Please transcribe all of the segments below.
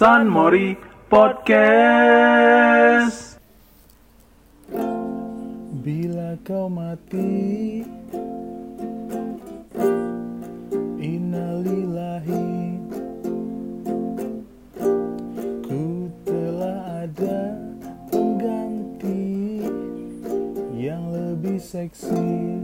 San Mori Podcast. Bila kau mati, innalillahi, ku telah ada pengganti yang lebih seksi.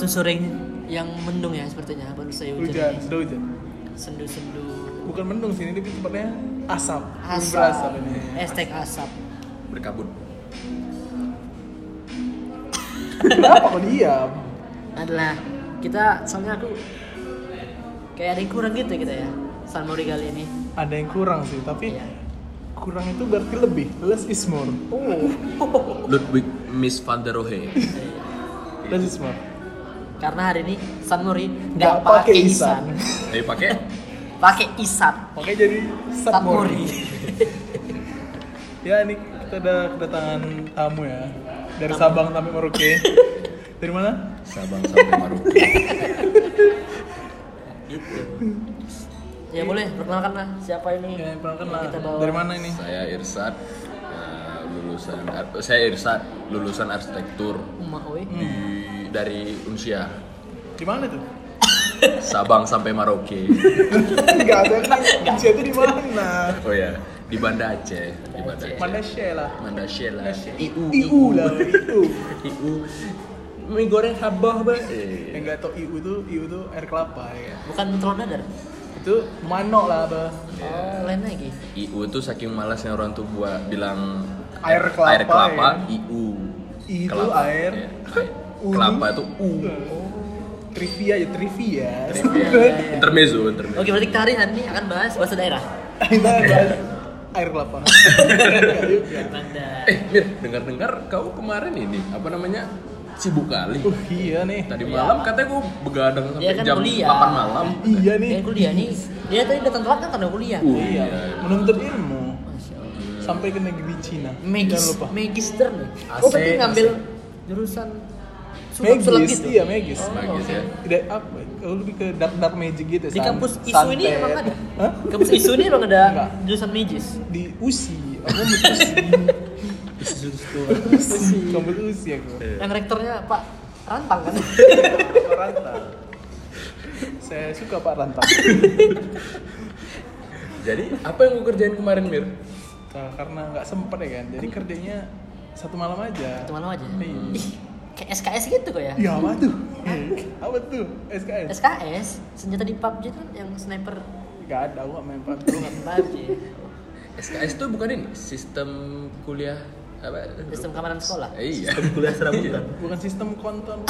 Suatu sore yang mendung ya sepertinya baru saya hujan. Hujan, ini. sudah hujan. Sendu-sendu Bukan mendung sini, tapi tempatnya asap. Asap, berasap ini. estek asap. berkabut Kenapa kau diam? Adalah kita soalnya aku kayak ada yang kurang gitu kita ya. San Mori kali ini. Ada yang kurang sih, tapi Iya. kurang itu berarti lebih. Less is more. Oh, Ludwig Miss van der Rohe Less is more. Karena hari ini San Mori Nggak pakai pakai isan. isan, Ayo pakai pakai isap. Oke jadi. Mori. ya ini kita ada kedatangan tamu ya dari Sabang sampai Merauke. dari mana? Sabang sampai Maroke Gitu. Ya boleh perkenalkan lah siapa ini. Ya, perkenalkan lah. Kita bawa. Dari mana ini? saya Irsad eh, lulusan saya Irsad lulusan arsitektur. Hmm. di dari Unsia Di mana tuh? Sabang sampai Maroke Enggak ada kan. Indonesia itu di mana? oh ya di Banda Aceh di Banda Aceh Mana Shell lah. Banda Aceh lah Aceh. IU IU lah, IU. IU mie goreng habah bang Yang nggak tahu IU itu, IU itu air kelapa ya. Bukan telur dadar. Itu manok lah, Bah. Oh, lain lagi. IU itu saking malasnya orang tuh buat bilang Air kelapa, air kelapa ya. IU itu Kelapa, air. ya. Air. Kelapa itu- U Trivia ya, trivia. Iya, iya. intermezzo intermezzo Oke, berarti kita hari ini akan bahas bahasa daerah. Kita bahas air kelapa. Eh, Mir, dengar-dengar kau kemarin ini apa namanya sibuk kali. Uh, iya nih. Tadi Iya. malam katanya kau begadang sampai Dia kan jam kuliah. 8 malam. Iya nih. Yang kuliah nih, dia tadi datang telat kan karena kuliah. Uh, Iya, iya. menuntut ilmu sampai ke negeri Cina. Magis, magister nih. Oh, berarti ngambil jurusan Magis, gitu. iya Magis. Oh, Magis oke. ya. Tidak apa, lebih ke dark dark magic gitu. Di san- kampus ISU ini santet. emang ada. Hah? Kampus ISU ini emang ada Enggak. jurusan magis. Di USI, aku mau USI. USI, kampus USI aku. Yang rektornya Pak Rantang kan. Pak Rantang. Saya suka Pak Rantang. Jadi, apa yang kau kerjain kemarin, Mir? Nah, karena nggak sempet ya kan, jadi kerjanya satu malam aja. Itu malam aja. Iya. Kayak SKS gitu kok ya. Iya apa tuh? apa tuh? SKS? SKS senjata di PUBG itu kan yang sniper Gak ada, aku nggak main PUBG. PUBG. SKS itu bukan ini sistem kuliah apa? Sistem keamanan sekolah. Eh, iya. kuliah serabutan. Bukan sistem konton.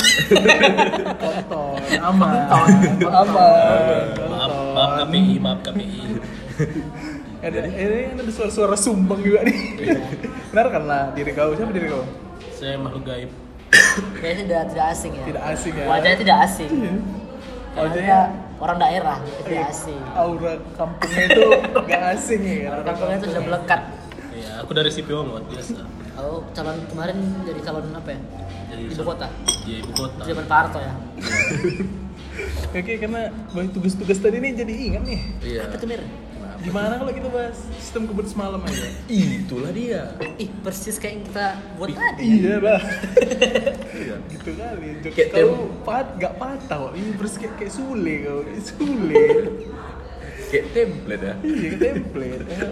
konton, aman. Konton. Aman. Maaf, Konton. maaf KPI, maaf KPI. Ada, ini ada suara-suara sumbang juga nih. Benar kan lah diri kau, siapa diri kau? Saya makhluk gaib. Kayaknya tidak tidak asing ya. Tidak asing ya. Wajahnya tidak asing. Karena Wajahnya- dia orang daerah, Iya. tidak asing. Aura kampungnya itu gak asing ya. Orang kampungnya itu sudah melekat. Iya, aku dari CPO luar biasa. Oh, calon kemarin jadi calon apa ya? Jadi Ibu kota. Iya, ibu kota. Zaman Pak Harto ya. Oke, karena banyak tugas-tugas tadi nih jadi ingat nih. Iya. Apa tuh Mir? Gimana kalau kita bahas sistem kebut semalam aja? Itulah dia. Ih, persis kayak yang kita buat tadi. Iya lah. Iya. gitu kali. Kau tem- pat gak patah kok. Ini persis kayak, kayak Sule kau. Sule. Kayak template ya. iya, kayak template. Ya,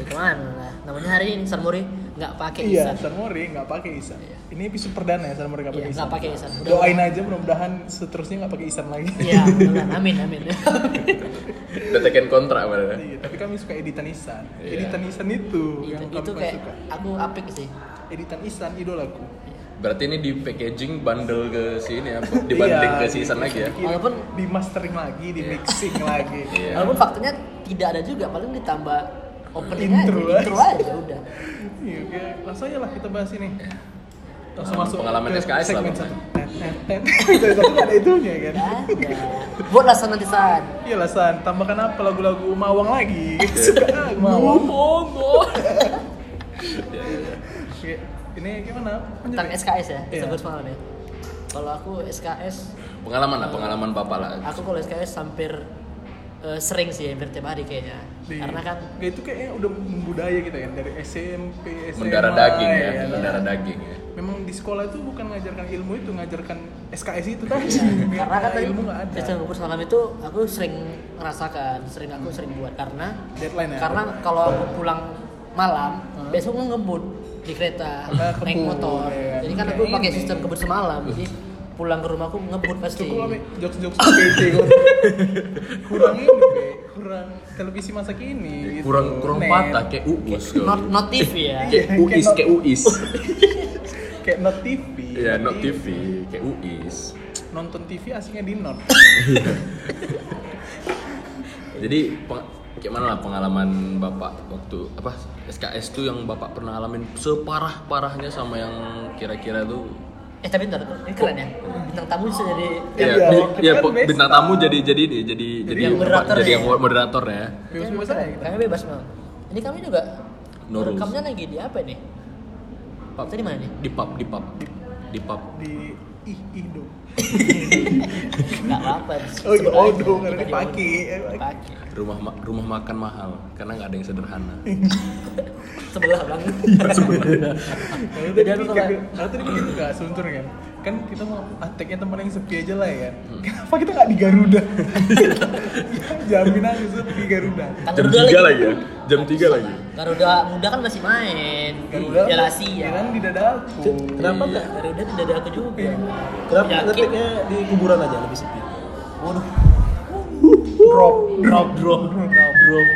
ke mana lah? Namanya hari ini San Mori nggak pakai iya, isan. Sanmori nggak pakai isan. Iya. Ini episode perdana ya Sanmori nggak Iya, pakai isan. nggak pakai isan. Udah- Doain aja mudah-mudahan seterusnya nggak pakai isan lagi. Iya, mudah-mudahan. amin amin. Udah tekan kontrak mana? Iya, tapi kami suka editan isan. Iya. Editan isan itu itu, yang kami itu paling kayak suka. aku apik sih. Editan isan idolaku. Berarti ini di packaging bundle ke sini ya, dibanding Iya, ke season di- lagi ya. Walaupun- di mastering lagi, di mixing lagi. Iya. Walaupun faktanya tidak ada juga, paling ditambah opening Intro aja, intro aja. udah. Iya, oke. Langsung aja lah kita bahas ini. langsung masuk Pengalaman SKS lah satu. Ada itunya kan? Ada. Buatlah sana nanti san. Iya lah San. Tambahkan apa? Lagu-lagu Mawang lagi. Suka ah, Mawang? Ya, ya. Oke, ini gimana? Tentang SKS ya? Iya. sebut semalam ya. Kalau aku SKS Pengalaman lah, pengalaman bapak lah. aku kalau SKS hampir eh, sering sih hampir tiap hari kayaknya Di- karena kan Nggak, itu kayaknya udah membudaya kita kan dari SMP SMA Mendarah daging ya, ya. mendarah daging ya. memang di sekolah itu bukan ngajarkan ilmu itu ngajarkan SKS itu tadi karena kan ilmu nggak ada sistem bubur semalam itu aku sering merasakan sering aku sering buat karena deadline ya karena kalau aku pulang malam Hmm. besok ngebut di kereta naik motor ya. jadi kan aku pakai sistem kebut semalam jadi pulang ke rumahku ngebut pasti cukup lah jokes jokes PC kok kurang ini Be. kurang televisi masa kini gitu. Kurang kurang Net. patah kayak uus kau. not not TV ya Kayak uis, kayak uis. kayak not TV Iya, not TV, kayak uis. nonton TV aslinya di not Jadi kayak mana lah pengalaman bapak waktu apa SKS tuh yang bapak pernah alamin separah parahnya sama yang kira-kira tuh eh tapi bentar ini keren ya bintang tamu bisa jadi Iya, Iya, iya, kan po- best bintang tamu jadi jadi ini jadi jadi yang moderator jadi ya. yang moderator ya. bebas bebas aja kita kami bebas bang ini kami juga No rekamnya lagi di apa nih Pub. Tadi mana nih? Di pub, di pub. Di pub. di ih ih dong nggak apa-apa Oh, iya, oh, dong, karena dipakai. dipakai Rumah ma- rumah makan mahal karena nggak ada yang sederhana. sebelah bang aku mikir, kalau- tadi begitu gak suntur kan? Kan kita mau ateknya tempat yang sepi aja lah ya. Kenapa kita nggak di Garuda? Jamin aja sepi Garuda. Kan Jam 3 lagi ya. Jam 3 lagi. Garuda muda kan masih main Garuda Piala Asia kan di dadaku. Kenapa Iya. enggak? Garuda tidak ada aku juga Kenapa Yakin. ngeteknya di kuburan aja lebih sepi? waduh Drop. Drop, drop, drop, drop.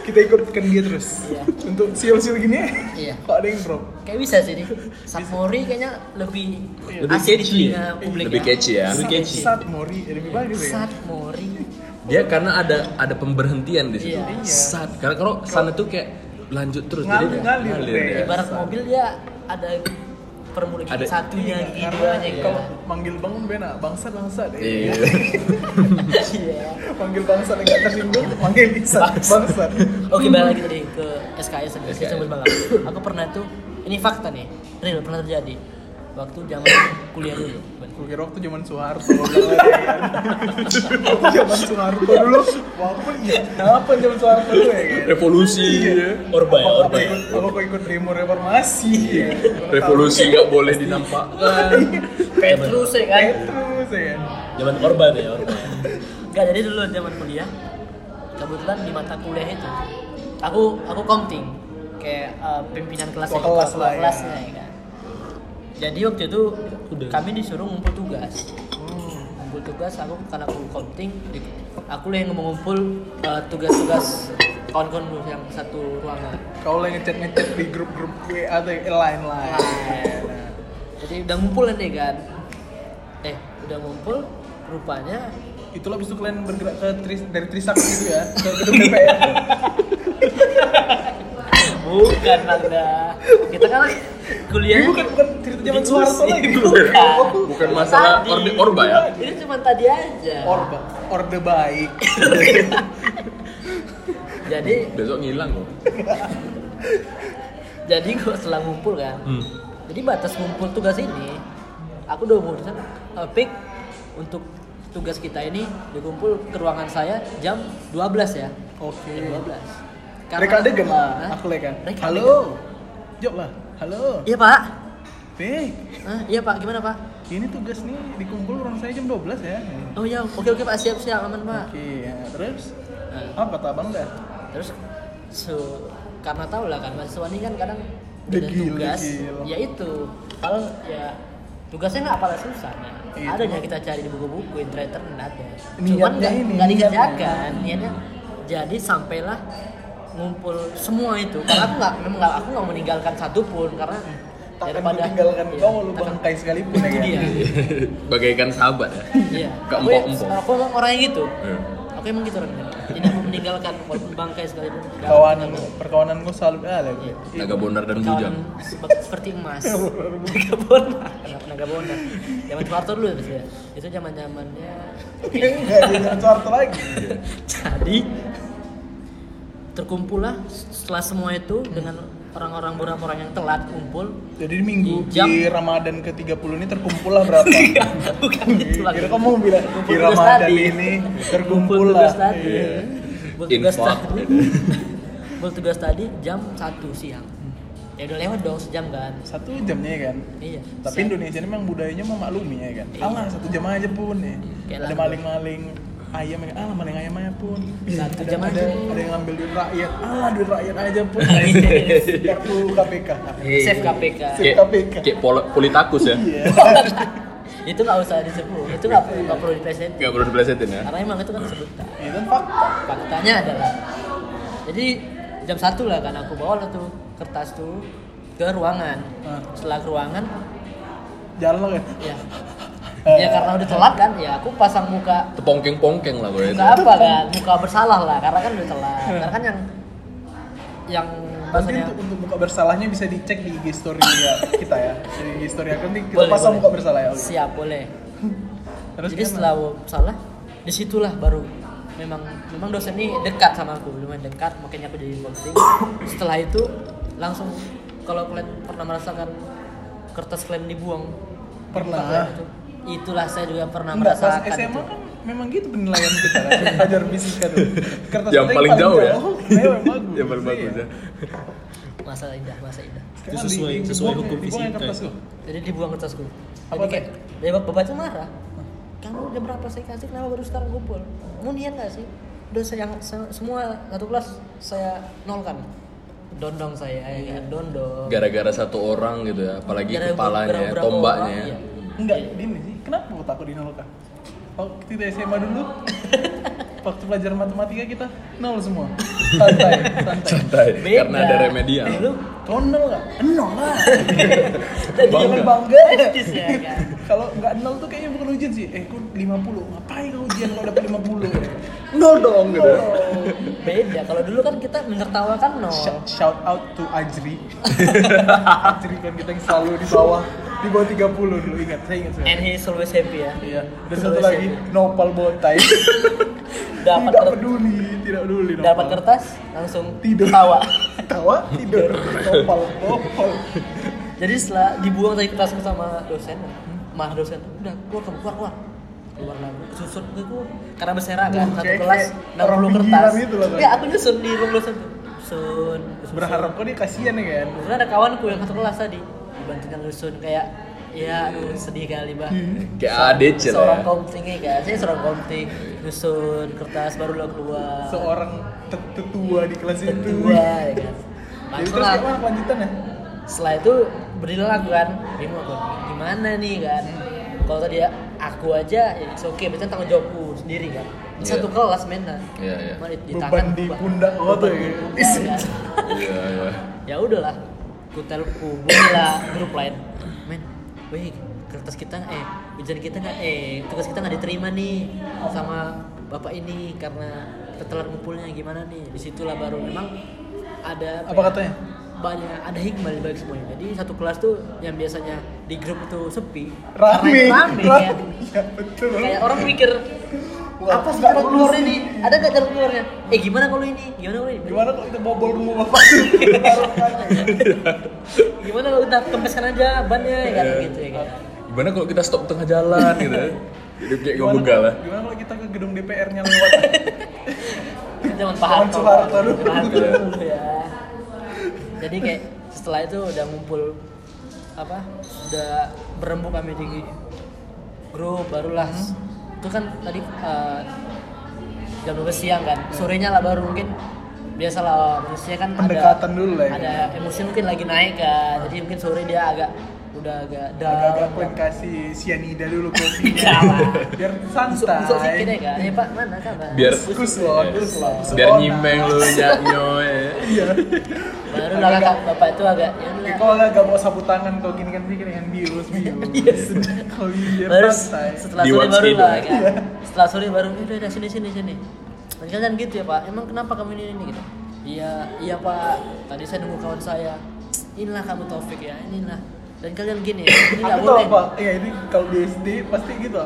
Kita ikutkan dia terus. Iya. Untuk siul-siul gini ya. Iya. Kok ada yang drop? kayak bisa sih nih Sapmori kayaknya lebih Lebih asik di catchy telinga ya? publik Lebih catchy ya. Lebih catchy. Sat Mori ya, lebih bagus ya. Sapmori Dia karena ada ada pemberhentian di situ. Iya. Iya. Sat. Karena kalau sana tuh kayak lanjut terus Ngalir- jadi ngalir, ngalir deh. ya. ibarat mobil dia ada permulaan Ada- satunya Iya, gigi karena duanya gitu kalau manggil bangun benar bangsa bangsa deh. Iya. iya manggil bangsa yang nggak tersinggung, manggil bisa bangsa. Oke balik lagi tadi ke SKS tadi SKS. malam. Aku pernah tuh ini fakta nih, real pernah terjadi. Waktu zaman kuliah dulu. Gue kira waktu zaman Soeharto ya kan. Waktu zaman Soeharto dulu, walaupun iya, apa zaman Soeharto dulu ya kan. Revolusi. ya. Orba ya, orba ya. apa kok ikut demo reformasi ya. Revolusi nggak boleh dinampakkan. Petrus ya kan. Terus ya kan. Zaman orba deh, orba. Enggak jadi dulu zaman kuliah. Kebetulan di mata kuliah itu aku aku counting kayak eh, pimpinan kelas kelas lah ya. kelasnya ya kan. Jadi waktu itu Udah. kami disuruh ngumpul tugas. Ngumpul tugas aku karena aku counting di- aku lah yang mengumpul eh, tugas-tugas kawan-kawan dulu yang satu ruangan. Kau lagi ngechat ngechat di grup-grup WA atau lain lain. Nah, Jadi udah ngumpul nih kan. Eh, udah ngumpul rupanya Itulah habis itu kalian bergerak ke tris, dari Trisakti itu ya ke gedung DPR. bukan Magda. Kita kan kuliah Ini bukan bukan cerita zaman Soeharto lagi. Bukan. Bukan masalah Tadi. orde orba ya. Ini cuma tadi aja. Orba, orde baik. Jadi Besok ngilang loh. jadi gua setelah ngumpul kan. Hmm. Jadi batas ngumpul tugas ini aku udah memutuskan uh, pick untuk tugas kita ini dikumpul ke ruangan saya jam 12 ya. Oke. Jam 12. Reka adegan lah, aku lekan. Reka Halo. Jawab lah. Halo. Iya, Pak. Bek, Hah, iya, Pak. Gimana, Pak? ini tugas nih dikumpul ruang saya jam 12 ya. Oh iya, oke oke Pak, siap siap aman Pak. Oke, ya, terus Nah, apa kata abang dah? terus so, karena tau lah kan mahasiswa ini kan kadang udah ada tugas degil. ya itu kalau ya tugasnya nggak apalah susah nah. Iya, ada yang kita cari di buku-buku internet ada cuman Niatnya nggak dikerjakan niatnya jadi sampailah ngumpul semua itu karena aku nggak memang nggak aku nggak meninggalkan satu pun karena Tak akan daripada tinggalkan Iya, kau lu takkan- bangkai sekalipun itu ya. kan? dia Bagaikan sahabat ya. iya aku, empok-empok. aku emang orangnya gitu Iya. aku emang gitu orangnya tidak mau meninggalkan walaupun bangkai sekalipun tidak mau Kawan, meninggalkan. perkawanan gue selalu ada. Iya. Naga Bonar dan Bujang. seperti emas naga bonar Kenapa naga bonar zaman Soeharto dulu itu ya itu zaman zamannya Enggak, jangan Soeharto lagi. jadi terkumpullah setelah semua itu dengan orang-orang beberapa orang yang telat kumpul Jadi di minggu Di jam- di Ramadan ke-30 ini terkumpul lah berapa? bukan itu lagi Kira kamu mau bilang di Ramadan tadi. ini Kumpul terkumpul tugas lah. tadi Iya. Kumpul tugas tadi Kumpul tugas tadi jam 1 siang ya udah lewat dong sejam kan Satu jamnya ya kan. iya Tapi Siang. Indonesia ini memang budayanya memaklumi ya kan. Iya. Alah satu jam aja pun ya. Kayak Ada maling-maling ayam ya. Alah maling ayam aja pun. Satu ada, jam ada, ada yang ngambil duit rakyat. Alah duit rakyat aja pun. Kartu KPK. Save KPK Save Kayak KPK. kayak pol- Politakus ya. Iya. itu nggak usah disebut itu nggak perlu nggak perlu dipresentin Gak perlu dipelesetin ya. karena emang itu kan sebutan Itu fakta. faktanya adalah jadi jam satu lah kan aku bawa lah tuh kertas tuh ke ruangan Ah. setelah ke ruangan Jalan ya ya karena udah telat kan ya aku pasang muka Tepongkeng-pongkeng lah gue. muka apa kan muka bersalah lah karena kan udah telat karena kan yang yang Nanti bahasanya untuk, untuk muka bersalahnya bisa dicek di IG story ya, kita ya. Di IG story aku nanti kita Boleh, pasang boleh. muka bersalah ya. oke. siap boleh Terus jadi gimana? setelah salah di situlah baru memang memang dosen ini dekat sama aku lumayan dekat makanya aku jadi penting setelah itu langsung kalau kalian pernah merasakan kertas kalian dibuang Pernah. itu, itulah saya juga pernah Enggak, pas merasakan SMA itu. kan memang gitu penilaian kita kan. Belajar fisika tuh. Kertas Yang paling jauh ya? Memang bagus. Yang paling bagus Iya. ya. masa indah masa indah Itu sesuai- di- sesuai dibuang- hukum dibuang fisika. tuh. jadi dibuang kertasku Apa jadi kayak ya bapak bapak marah kamu jam berapa saya kasih kenapa baru sekarang kumpul mau niat nggak sih udah saya se- semua satu kelas saya nolkan dondong saya ya kan dondong Gara-gara satu orang gitu ya, apalagi kepalanya, tombaknya. orang, iya. Enggak, gini Kenapa kok takut dinolkan? Waktu kita SMA dulu, waktu pelajaran matematika kita nol semua. Santai, santai. Santai, Beda. karena ada remedial. Eh, lu Kau nol nggak? Nol lah. Jadi Bangga. Jangan bangga. Ya Kalau nggak nol tuh kayaknya bukan ujian sih. Eh, kok 50? Ngapain kau ujian kalau dapat 50? Nol dong gitu. beda kalau dulu kan kita menertawakan nol Sh- Shout out to Ajri. Ajri kan kita yang selalu di bawah di bawah 30 dulu ingat, saya ingat saya. and he is always happy ya Iya. Dan satu lagi happy. Nopal Botai. dapat tidak peduli, tidak peduli. Nopal. dapat kertas langsung tidur tawa tawa tidur nopal nopal jadi setelah dibuang tadi kertasku sama dosen mah dosen udah keluar keluar keluar keluar keluar lagi susun itu karena berserakan Hmm, satu kayak- kelas kayak orang 60 kertas gitu loh, kan? ya aku nyusun di ruang dosen tuh sun susun. berharap kok dia kasihan ya kan Kebetulan ada kawanku yang satu kelas tadi dibantunya nyusun kayak ya aduh sedih kali bah Kayak ADC lah seorang ya. komting ya kan saya seorang komting nyusun kertas baru lo keluar. Seorang tet- tetua di kelas itu. Kedua ya kan langsung terus lah. gimana kelanjutannya setelah itu berdiri aku kan. Bimo aku gimana nih kan? Kalau tadi aku aja ya oke okay, berarti tanggung jawabku sendiri kan? Ini Iya. satu kelas Iya, iya. Mari di Beban tangan di pundak gua tuh Beban ya. di pundak, kan. Iya, iya. ya udahlah ku telepon lah grup lain. Men weh kertas kita eh ujian kita nggak eh tugas kita nggak diterima nih sama bapak ini karena kita telat ngumpulnya gimana nih? Di situlah baru memang ada apa ya, katanya? banyak ada hikmah di balik semuanya. Jadi satu kelas tuh yang biasanya di grup itu sepi. Rame. Rame. Betul. kayak orang mikir Wah, apa sih jalan keluar ini? Ada nggak jalan keluarnya? Eh gimana kalau ini? Gimana kalau ini? Gimana kalau kita bobol rumah bapak gimana kalau kita kempeskan aja bannya ya kan? Gitu ya kan? Gimana kalau kita stop tengah jalan gitu? Ya? Hidup kayak gimana, ngebuka lah. gimana kalau kita ke gedung DPR-nya lewat? Zaman Pak Harto. Soeharto dulu. Dulu ya. Jadi kayak setelah itu udah ngumpul apa udah berembuk kami di grup barulah itu kan tadi eh, jam 12 siang kan sorenya lah baru mungkin biasalah manusia kan Pendekatan ada, dulu lah ya. ada emosi mungkin lagi naik kan jadi mungkin sore dia agak udah agak agak down. pengen kasih sianida dulu kopi. Iya biar Busuk busuk sedikit ya santai kan ya pak mana kan Pak? Biar kuslon kuslon biar nyimeng lu nyaknyo ya. iya. Baru lah kakak bapak itu agak ya kalau nggak gak mau sapu tangan kau gini kan pikir dengan bius bius. Iya. Kalau biar baru santai. setelah Di sore watch baru lah kan setelah sore baru udah udah sini sini sini. Kalian gitu ya pak. Emang kenapa kamu ini ini? Gitu. Iya iya pak. Tadi saya nunggu kawan saya. Inilah kamu Taufik ya. Inilah dan kalian gini ya ini nggak boleh apa? Iya ini kalau di SD pasti gitu.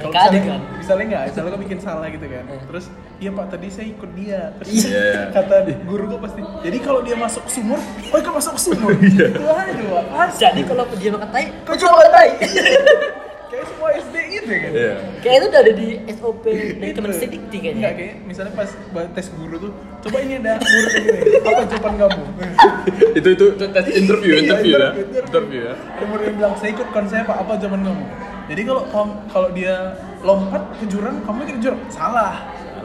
Kalau misalnya, kan? misalnya nggak, misalnya kau bikin salah gitu kan. Eh. Terus, iya pak tadi saya ikut dia. Terus Iya. kata guru gua pasti. Jadi kalau dia masuk sumur, oh ikut masuk sumur. Iya. Itu aja pak. Jadi kalau dia makan tai Kau coba tai. Kayak semua SD gitu kan. Iya. kayak itu udah ada di SOP dari Itu. Kemensedikti kayaknya Enggak kayak misalnya pas tes guru tuh, coba ini ada guru kayak gini. Apa jawaban kamu? itu itu tes interview Iya, interview ya interview. interview ya Ada murid yang bilang saya ikut konser pak apa zaman kamu jadi kalau kamu kalau dia lompat ke jurang kamu ikut jurang salah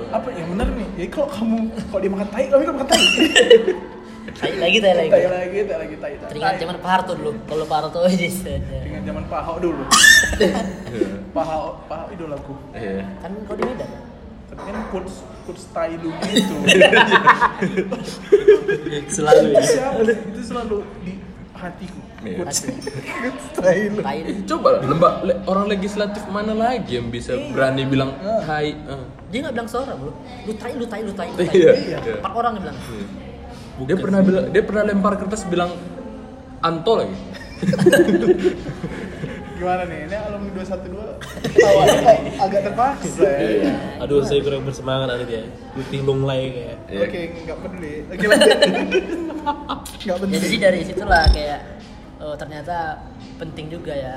apa yang benar nih jadi kalau kamu kalau dia makan tai kamu ikut makan tai tai lagi tai lagi. Tai lagi tai lagi tai tai. Teringat zaman Pak Harto dulu kalau Pak Harto aja dengan zaman Pak dulu. Pak Ahok Pak idolaku Iya. kan kau di Medan? Tapi kan quotes quotes tai lu itu Selalu itu ya. itu selalu di hatiku. Iya. tai tai coba lembak le- orang legislatif mana lagi yang bisa berani bilang hai eh. dia nggak bilang seorang bro. Lu tai lu tai lu tai lu tai Iya. Iya. empat orang yang bilang dia pernah bilang dia pernah lempar kertas bilang anto lagi gimana nih ini alumni 212 tawanya kok agak terpaksa ya Aduh, saya kurang bersemangat nanti dia. Putih lunglai kayak. Iya. Oke, nggak peduli. Oke lanjut. Nggak ya penting. jadi dari situlah kayak oh, ternyata penting juga ya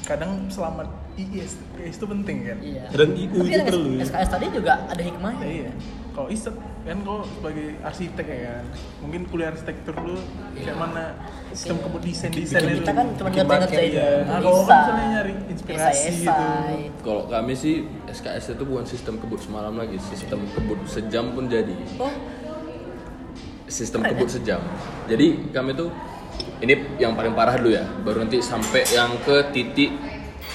Kadang selamat IIS, IIS itu penting kan. iya Dan IU itu perlu ya. SKS tadi juga ada hikmahnya Ya, iya. Kalau Isep kan kau sebagai arsitek ya kan. Mungkin kuliah arsitektur lu kayak mana sistem kebut desain desain kita itu. kan cuma bikin ngerjain bucket, ngerjain ya. Nah, kalau kan misalnya nyari inspirasi esai gitu. kalau kami sih SKS itu bukan sistem kebut semalam lagi sistem kebut sejam pun jadi. Oh. Sistem kebut sejam. Jadi kami tuh ini yang paling parah dulu ya. Baru nanti sampai yang ke titik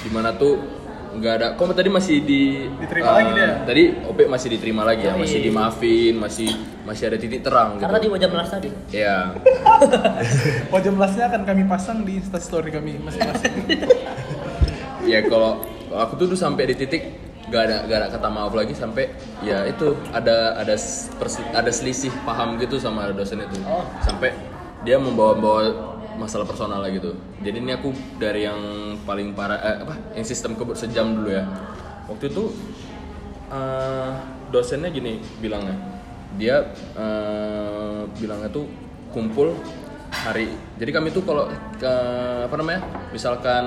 di mana tuh nggak ada kok tadi masih di Diterima lagi dia? tadi OP masih diterima lagi ya masih dimaafin masih masih ada titik terang karena di gitu wajah melas tadi ya Wajah melasnya akan kami pasang di instastory kami masing-masing. ya kalau kalau aku tuh, tuh sampai di titik gak ada gak ada kata maaf lagi sampai ya itu ada ada persi- ada selisih paham gitu sama dosen itu Oh. sampai dia membawa-bawa masalah personal lah gitu. Jadi ini aku dari yang paling parah eh, apa yang sistem kebut sejam dulu ya. Waktu itu eh, dosennya gini bilangnya. Dia eh, bilangnya tuh kumpul hari. Jadi kami tuh kalau ke apa namanya misalkan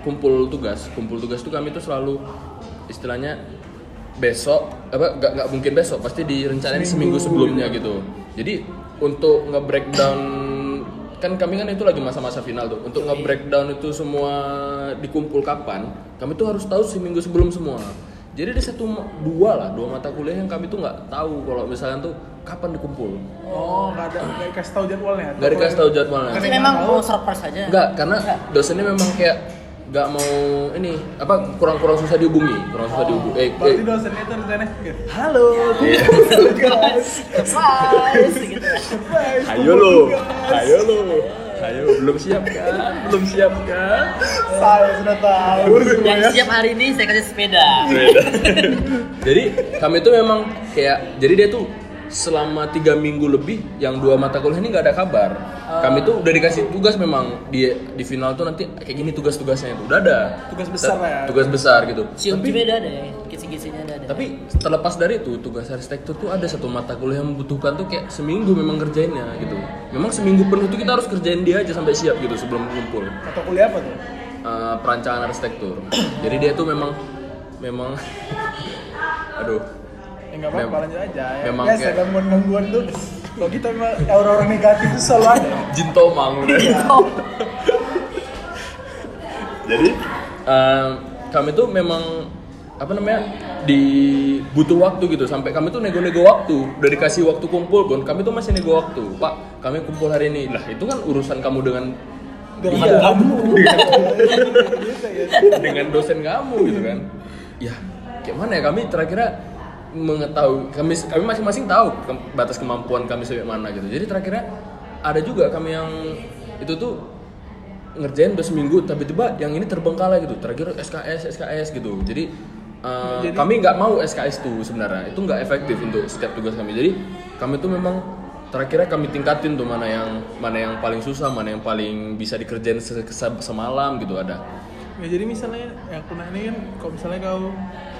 kumpul tugas kumpul tugas tuh kami tuh selalu istilahnya besok apa nggak nggak mungkin besok pasti direncanain seminggu, sebelumnya gitu. Jadi untuk nge-breakdown kan kami kan itu lagi masa-masa final tuh. Untuk nge-breakdown itu semua dikumpul kapan kami tuh harus tahu seminggu sebelum semua. Jadi ada satu dua lah dua mata kuliah yang kami tuh nggak tahu kalau misalnya tuh kapan dikumpul. Oh, nggak ada nggak dikasih tahu jadwalnya. nggak dikasih tahu jadwalnya. Karena memang nggak mau surprise aja. Enggak, karena dosennya memang kayak nggak mau ini apa kurang-kurang susah dihubungi, kurang susah dihubungi. Eh, Berarti eh, dosennya itu rencananya halo. Iya. guys surprise gitu. Ayo lo, ayo lo, ayo belum siap kan, belum siap kan. saya sudah tahu. Yang semuanya siap hari ini saya kasih sepeda. Jadi kami tuh memang kayak, jadi dia tuh selama tiga minggu lebih yang dua mata kuliah ini nggak ada kabar. Kami tuh udah dikasih tugas memang di di final tuh nanti kayak gini tugas-tugasnya itu udah ada. Tugas besar ya. Tugas besar gitu. cium beda ada ya kisi-kisinya ada ada Tapi terlepas dari itu, tugas arsitektur tuh ada satu mata kuliah yang membutuhkan tuh kayak seminggu memang kerjainnya gitu. Memang seminggu penuh tuh kita harus kerjain dia aja sampai siap gitu sebelum kumpul. atau kuliah apa tuh Eh, perancangan arsitektur. Jadi dia tuh memang memang aduh. Ya nggak apa-apa Mem- lanjut aja ya. memang biasa kayak- gangguan-gangguan tuh kalau kita memang orang-orang negatif itu selalu ada Jin Tomang. Udah. Jadi eh, kami tuh memang apa namanya di butuh waktu gitu. Sampai kami tuh nego-nego waktu. Udah dikasih waktu kumpul pun kami tuh masih nego waktu. Pak kami kumpul hari ini. Lah itu kan urusan kamu dengan dengan Iya. kamu dengan dosen kamu gitu kan. Ya gimana ya kami terakhir mengetahui kami kami masing-masing tahu ke- batas kemampuan kami sampai mana gitu. Jadi terakhirnya ada juga kami yang itu tuh ngerjain udah seminggu tiba-tiba yang ini terbengkalai gitu. Terakhir SKS SKS gitu. Jadi uh, Jadi- kami nggak mau SKS tuh sebenarnya. Itu nggak efektif untuk setiap tugas kami. Jadi kami tuh memang terakhirnya kami tingkatin tuh mana yang mana yang paling susah mana yang paling bisa dikerjain se- se- semalam gitu ada. Ya jadi misalnya yang aku nanya kan, kalau misalnya kau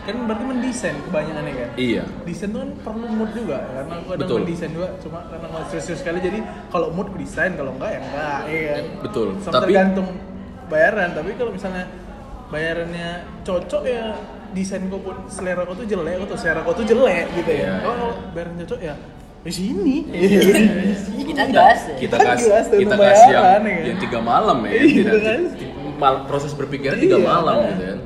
kan berarti mendesain kebanyakan kan? iya Desain tuh kan perlu mood juga karena aku ada mendesain juga cuma karena kalau serius sekali jadi kalau mood aku desain kalau enggak ya enggak iya kan betul Sama tapi tergantung bayaran tapi kalau misalnya bayarannya cocok ya desain kau pun selera kau tuh jelek atau selera kau tuh jelek gitu ya Iya. kalau bayaran cocok ya di sini kita gas ya. kita kasih tuh kita kasih yang, ya yang tiga malam ya Iya, tidak kan? proses berpikirnya tiga Iya, malam kan? gitu kan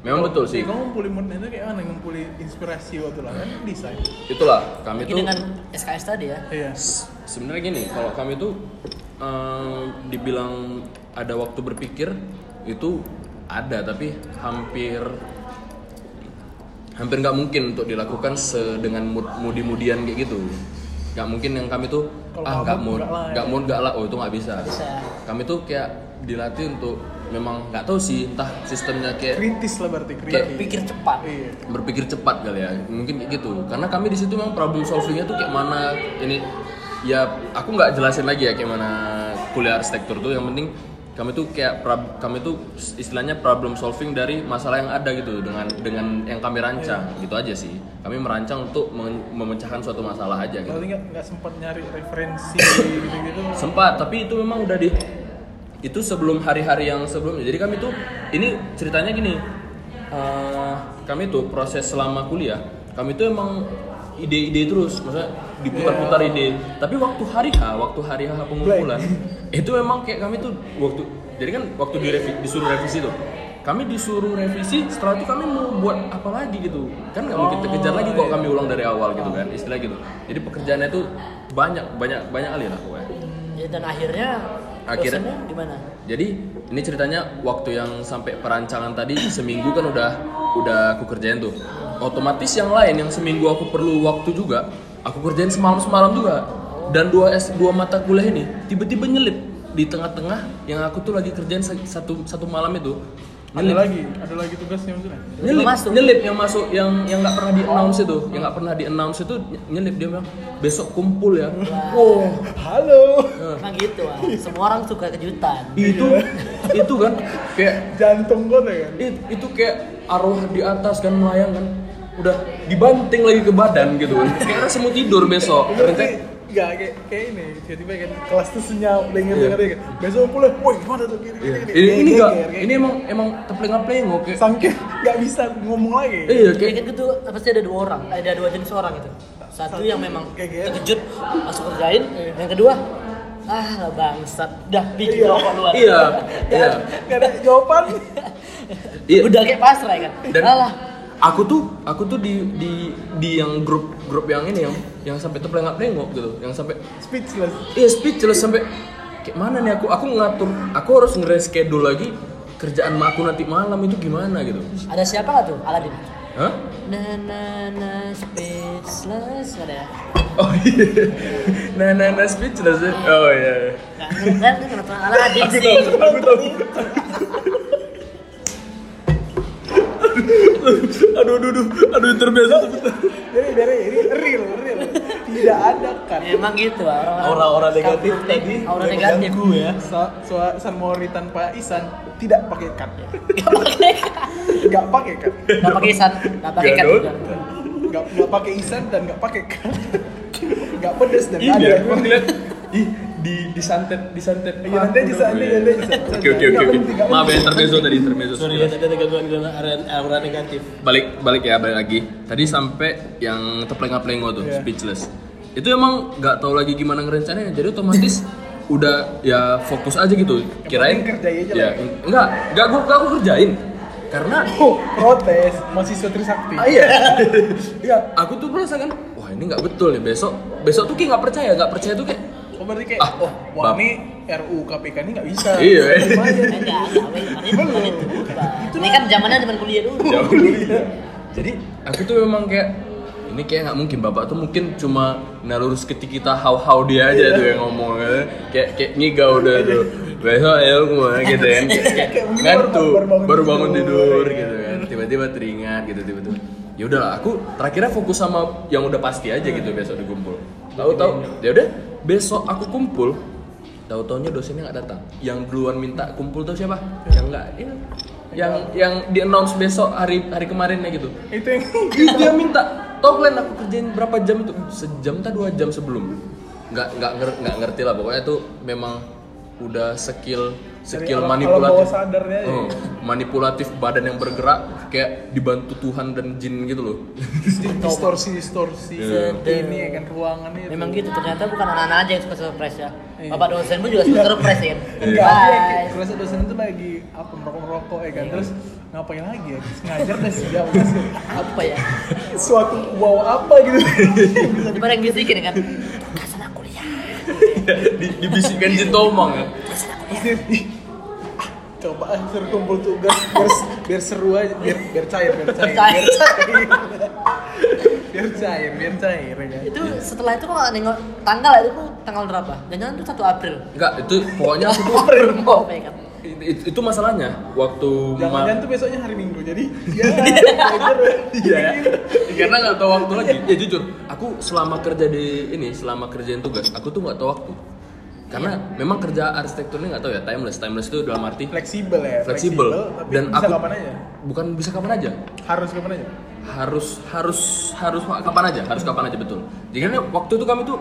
Memang betul sih. kamu ngumpulin moodnya itu kayak mana? Ngumpulin inspirasi waktu lah kan? Desain. Itulah kami Lagi tuh dengan SKS tadi ya. iya. Sebenarnya gini kalau kami tuh eh, dibilang ada waktu berpikir itu ada tapi hampir hampir nggak mungkin untuk dilakukan se dengan mood mudi mudian kayak gitu. Nggak mungkin yang kami tuh Kalau ah nggak mood, nggak mood nggak lah. Oh itu nggak bisa. Bisa. kami tuh kayak dilatih untuk memang nggak tahu sih entah sistemnya kayak kritis lah berarti Kayak kreatif Pikir cepat. iya. Berpikir cepat kali ya mungkin kayak gitu. Karena kami di situ memang problem solvingnya tuh kayak mana ini ya aku nggak jelasin lagi ya kayak mana kuliah arsitektur tuh. Yang penting kami tuh kayak kami tuh istilahnya problem solving dari masalah yang ada gitu dengan dengan yang kami rancang. Gitu aja sih. Kami merancang untuk mem- memecahkan suatu masalah aja gitu. Berarti nggak nggak sempat nyari referensi gitu-gitu. Sempat tapi itu memang udah di itu sebelum hari-hari yang sebelumnya. Jadi kami tuh ini ceritanya gini. Eh, kami tuh proses selama kuliah kami tuh emang ide-ide terus. Maksudnya diputar-putar ide. Tapi waktu hari H waktu hari H pengumpulan itu memang kayak kami tuh waktu jadi kan waktu direvi- disuruh revisi tuh. Kami disuruh revisi setelah itu kami mau buat apa lagi gitu. Kan nggak mungkin terkejar lagi kok kami ulang dari awal gitu kan istilah gitu. Jadi pekerjaannya tuh banyak banyak banyak kali lah pokoknya. Ya, dan akhirnya Akhirnya- gimana? jadi ini ceritanya waktu yang sampai perancangan tadi seminggu kan udah udah aku kerjain tuh. Otomatis yang lain yang seminggu aku perlu waktu juga, aku kerjain semalam semalam juga. Dan dua S dua mata kuliah ini tiba-tiba nyelip di tengah-tengah yang aku tuh lagi kerjain sa- satu satu malam itu. Ada lagi ada lagi tugasnya maksudnya? Nyelip, Masuk. nyelip yang masuk yang yang nggak pernah di announce itu, yang nggak pernah di announce itu nyelip dia bilang besok kumpul ya. Wow, halo. Emang gitu ah. Semua orang suka kejutan. itu itu kan kayak jantung gue kan It- itu kayak arwah di atas kan melayang kan udah dibanting lagi ke badan gitu kan. Kayak rasa mau tidur besok. Berarti nggak kayak kayak ini tiba-tiba kan kelas tuh senyap denger denger denger besok pulang. Woi gimana tuh? Gini gini gini ini ini Geger, enggak ini emang emang tepleng plengok kayak. Saking nggak bisa ngomong lagi. Iya Kayak. Kayak gitu pasti ada dua orang, ada dua jenis orang gitu. Satu yang memang Kayak terkejut langsung kerjain, yang kedua ah lah bangsat, dah bikin Iya. rokok luar. iya iya. Nggak ada jawaban. Iya. Udah kayak pasrah kan. dan Alah, aku tuh aku tuh di di di yang grup grup yang ini yang yang sampai teplengak plengok gitu yang sampai speechless iya speechless sampai kayak mana nih aku aku ngatur aku harus nge-reschedule lagi kerjaan aku nanti malam itu gimana gitu ada siapa nggak tuh? Aladin. Hah? Na na na speechless ada ya. Oh iya. Nah, nah, nah speechless ya. Oh iya. iya. Kan kenapa Aladin Aku sih? tahu, aku tahu. aduh, aduh, aduh, aduh, terbiasa sebentar. jadi dari ini real real tidak ada kan Emang gitu orang Aura-aura negatif tadi Aura negatif. mengganggu ya. Sa- Sa- San Mori tanpa Isan tidak pakai cut Gak pakai nggak pakai cut Gak pakai san, gak pakai kan nggak nggak pakai Isan dan nggak pakai cut nggak pedes dan nggak Iya, ada aku ngeliat ih di disantet disantet. Iya, nanti aja bisa, nanti nanti bisa. Oke oke oke oke. Maaf ya intermezzo tadi intermezzo. Sorry ya, tadi ada gangguan gangguan aura- negatif. Balik balik ya balik lagi. Tadi sampai yang teplengak-plengo tuh Iya. speechless. Itu emang nggak tahu lagi gimana ngerencanain. Jadi otomatis udah ya fokus aja gitu. Kirain kerjain aja ya lah. enggak enggak gua enggak gua kerjain. Karena oh protes mahasiswa Trisakti Ah, iya. Iya, aku tuh merasa kan, wah ini nggak betul nih besok. Besok tuh kayak nggak percaya, nggak percaya tuh kayak oh berarti kayak Ah, oh wah ini RU KPK ini nggak bisa Iya, iya. Enggak, enggak, bukan itu. Ini kan zamannya zaman kuliah dulu. jauh dulu ya. Jadi aku tuh memang kayak ini kayak nggak mungkin bapak tuh mungkin cuma naruh rezeki kita how-how dia aja tuh yang ngomong kan. kayak kayak ngigau udah tuh. Besok ya gua gitu kan. Kayak, baru- ngantuk baru bangun tidur. tidur gitu kan. Tiba-tiba teringat gitu tiba-tiba. Ya udahlah aku terakhirnya fokus sama yang udah pasti aja gitu besok dikumpul tahu-tahu ya udah besok aku kumpul tahu taunya dosennya nggak datang. Yang duluan minta kumpul tuh siapa? Yang nggak ya, yang yang di announce besok hari hari kemarinnya gitu. Itu yang dia minta tau kalian aku kerjain berapa jam itu? Sejam tak dua jam sebelum? Nggak nggak nger- nggak ngerti lah pokoknya itu memang udah skill skill manipulatif. sadarnya. Oh, manipulatif badan yang bergerak kayak dibantu Tuhan dan jin gitu loh. Distorsi distorsi. Iya. ini ya kan ruangan itu. Memang gitu ternyata bukan anak-anak aja yang suka surprise ya. Bapak dosen pun juga suka surprise ya. Enggak, dosen itu lagi apa merokok merokok ya kan. Terus ngapain lagi ya ngajar deh sejam masih Apa ya? suatu wow apa gitu Gimana yang bisikin ya kan? Kasana kuliah. Di, dibisikkan jin tomang ya Terus dia, "Ih, ah, coba suruh kumpul tugas biar, biar seru aja biar biar cair biar cair Cair. biar cair biar cair biar cair ya kan Itu setelah itu kok nengok tanggal itu tanggal berapa? Jangan itu 1 April. enggak itu pokoknya aku tuh April mau ya? Itu, itu masalahnya waktu ma- jangan tuh besoknya hari minggu jadi ya belajar Iya, karena nggak tahu waktu lagi. Ya jujur, aku selama kerja di ini, selama kerjain tugas, aku tuh nggak tahu waktu. Karena memang kerja arsitekturnya nggak tahu ya, timeless. Timeless itu dalam arti fleksibel ya fleksibel dan bisa aku kapan aja bukan bisa kapan aja. harus kapan aja Harus harus harus kapan aja, harus kapan aja betul. Jadi kan waktu itu kami tuh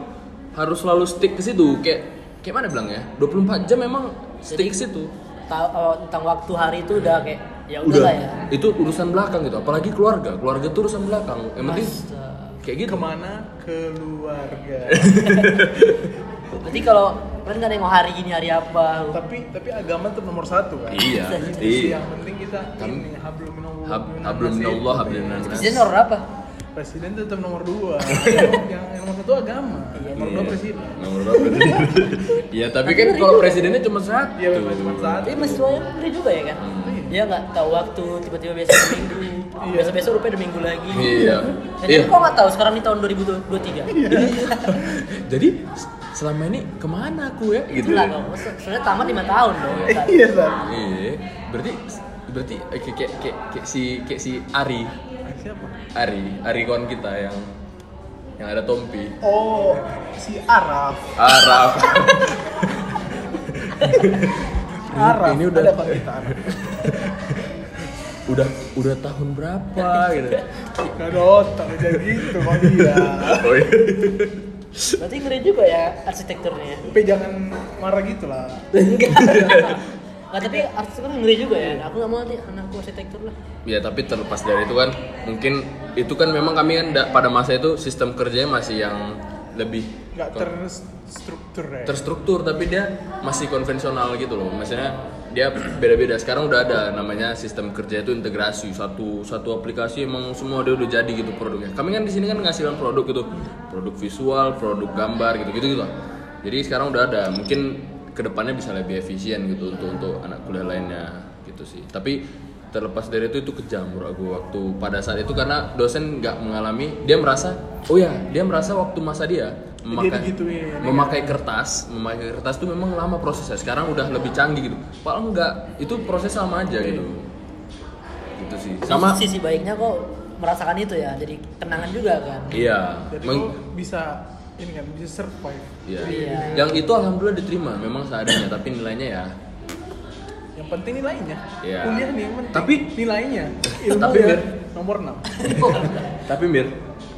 harus selalu stick ke situ, kayak kayak mana bilang ya, 24 jam memang stick ke situ. Tahu oh, tentang waktu hari itu udah kayak ya udah lah ya. itu urusan belakang gitu apalagi keluarga keluarga itu urusan belakang yang penting kayak gitu ke mana keluarga Berarti kalau kalian nggak nengok hari ini hari apa? tapi tapi agama tuh nomor satu kan Iya, iya. yang penting kita Kami- ini hablum minallah Hab- hablum minallah, hablum minannas. Presiden nomor apa? Presiden tuh tetap nomor dua yang, yang nomor satu agama nomor dua Iya. presiden Nomor berapa presiden? Iya, tapi kan kalau presidennya cuma satu. Iya, cuma satu. Tapi yang ngeri juga ya kan? Dia nggak tahu waktu, tiba-tiba besok minggu, Iya. besok besok rupanya ada minggu lagi. Iya. Dan Iya. kok nggak tahu sekarang ini tahun 2023? Jadi s- selama ini ke mana aku ya? Gitu. Enggak dong, soalnya tamat 5 tahun dong. ya kan? iya Iya. Berarti berarti eh, kayak kayak, kayak si kayak si Ari, siapa Ari, Ari kawan kita yang yang ada Tompi. oh si Araf Araf. Araf ini udah ada kawan kita Araf udah udah tahun berapa gitu. Gak ada otak jadi gitu kok dia Oh iya. Berarti ngeri juga ya arsitekturnya. tapi jangan marah gitu lah Enggak. Nggak, tapi arsitektur ngeri juga ya. Aku nggak mau nanti anakku arsitektur lah. Ya tapi terlepas dari itu kan mungkin itu kan memang kami kan da- pada masa itu sistem kerjanya masih yang lebih nggak terstruktur ya terstruktur tapi dia masih konvensional gitu loh. Maksudnya dia beda-beda. Sekarang udah ada namanya sistem kerja itu integrasi satu satu aplikasi emang semua dia udah jadi gitu produknya. Kami kan di sini kan ngasihin produk gitu, produk visual, produk gambar gitu gitu gitu lah. Jadi sekarang udah ada. Mungkin ke depannya bisa lebih efisien gitu untuk untuk anak kuliah lainnya gitu sih. Tapi terlepas dari itu itu kejam menurut aku waktu pada saat itu karena dosen nggak mengalami dia merasa oh ya dia merasa waktu masa dia memakai digituin, ya. memakai kertas memakai kertas itu memang lama prosesnya sekarang udah lebih canggih gitu padahal enggak itu proses sama aja gitu gitu sih sama Sisi baiknya kok merasakan itu ya. Jadi kenangan juga kan. iya jadi meng- bisa ini kan bisa survive iya. Iya. yang itu alhamdulillah diterima memang seadanya tapi nilainya ya yang penting nilainya Iya. kuliah nih yang penting Tapi- nilainya ilmu Tapi, ya Mir. nomor 6 tapi Mir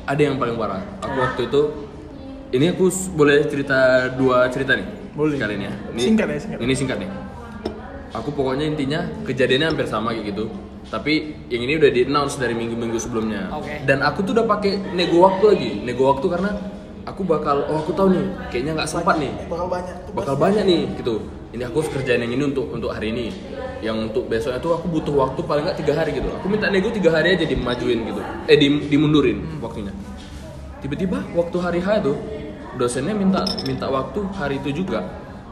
ada yang paling parah aku waktu itu ini aku boleh cerita dua cerita nih Boleh. kali ini ya ini, Singkat ya, singkat. ini singkat nih aku pokoknya intinya kejadiannya hampir sama kayak gitu tapi yang ini udah di announce dari minggu-minggu sebelumnya Oke. dan aku tuh udah pakai nego waktu lagi nego waktu karena aku bakal oh aku tahu nih kayaknya nggak sempat nih. Bakal banyak tugas. bakal banyak nih gitu. Ini aku harus kerjain yang ini untuk untuk hari ini. Yang untuk besoknya tuh aku butuh waktu paling nggak tiga hari gitu. Aku minta nego tiga hari aja dimajuin gitu. Eh dim- dimundurin waktunya. Tiba-tiba waktu hari H itu dosennya minta minta waktu hari itu juga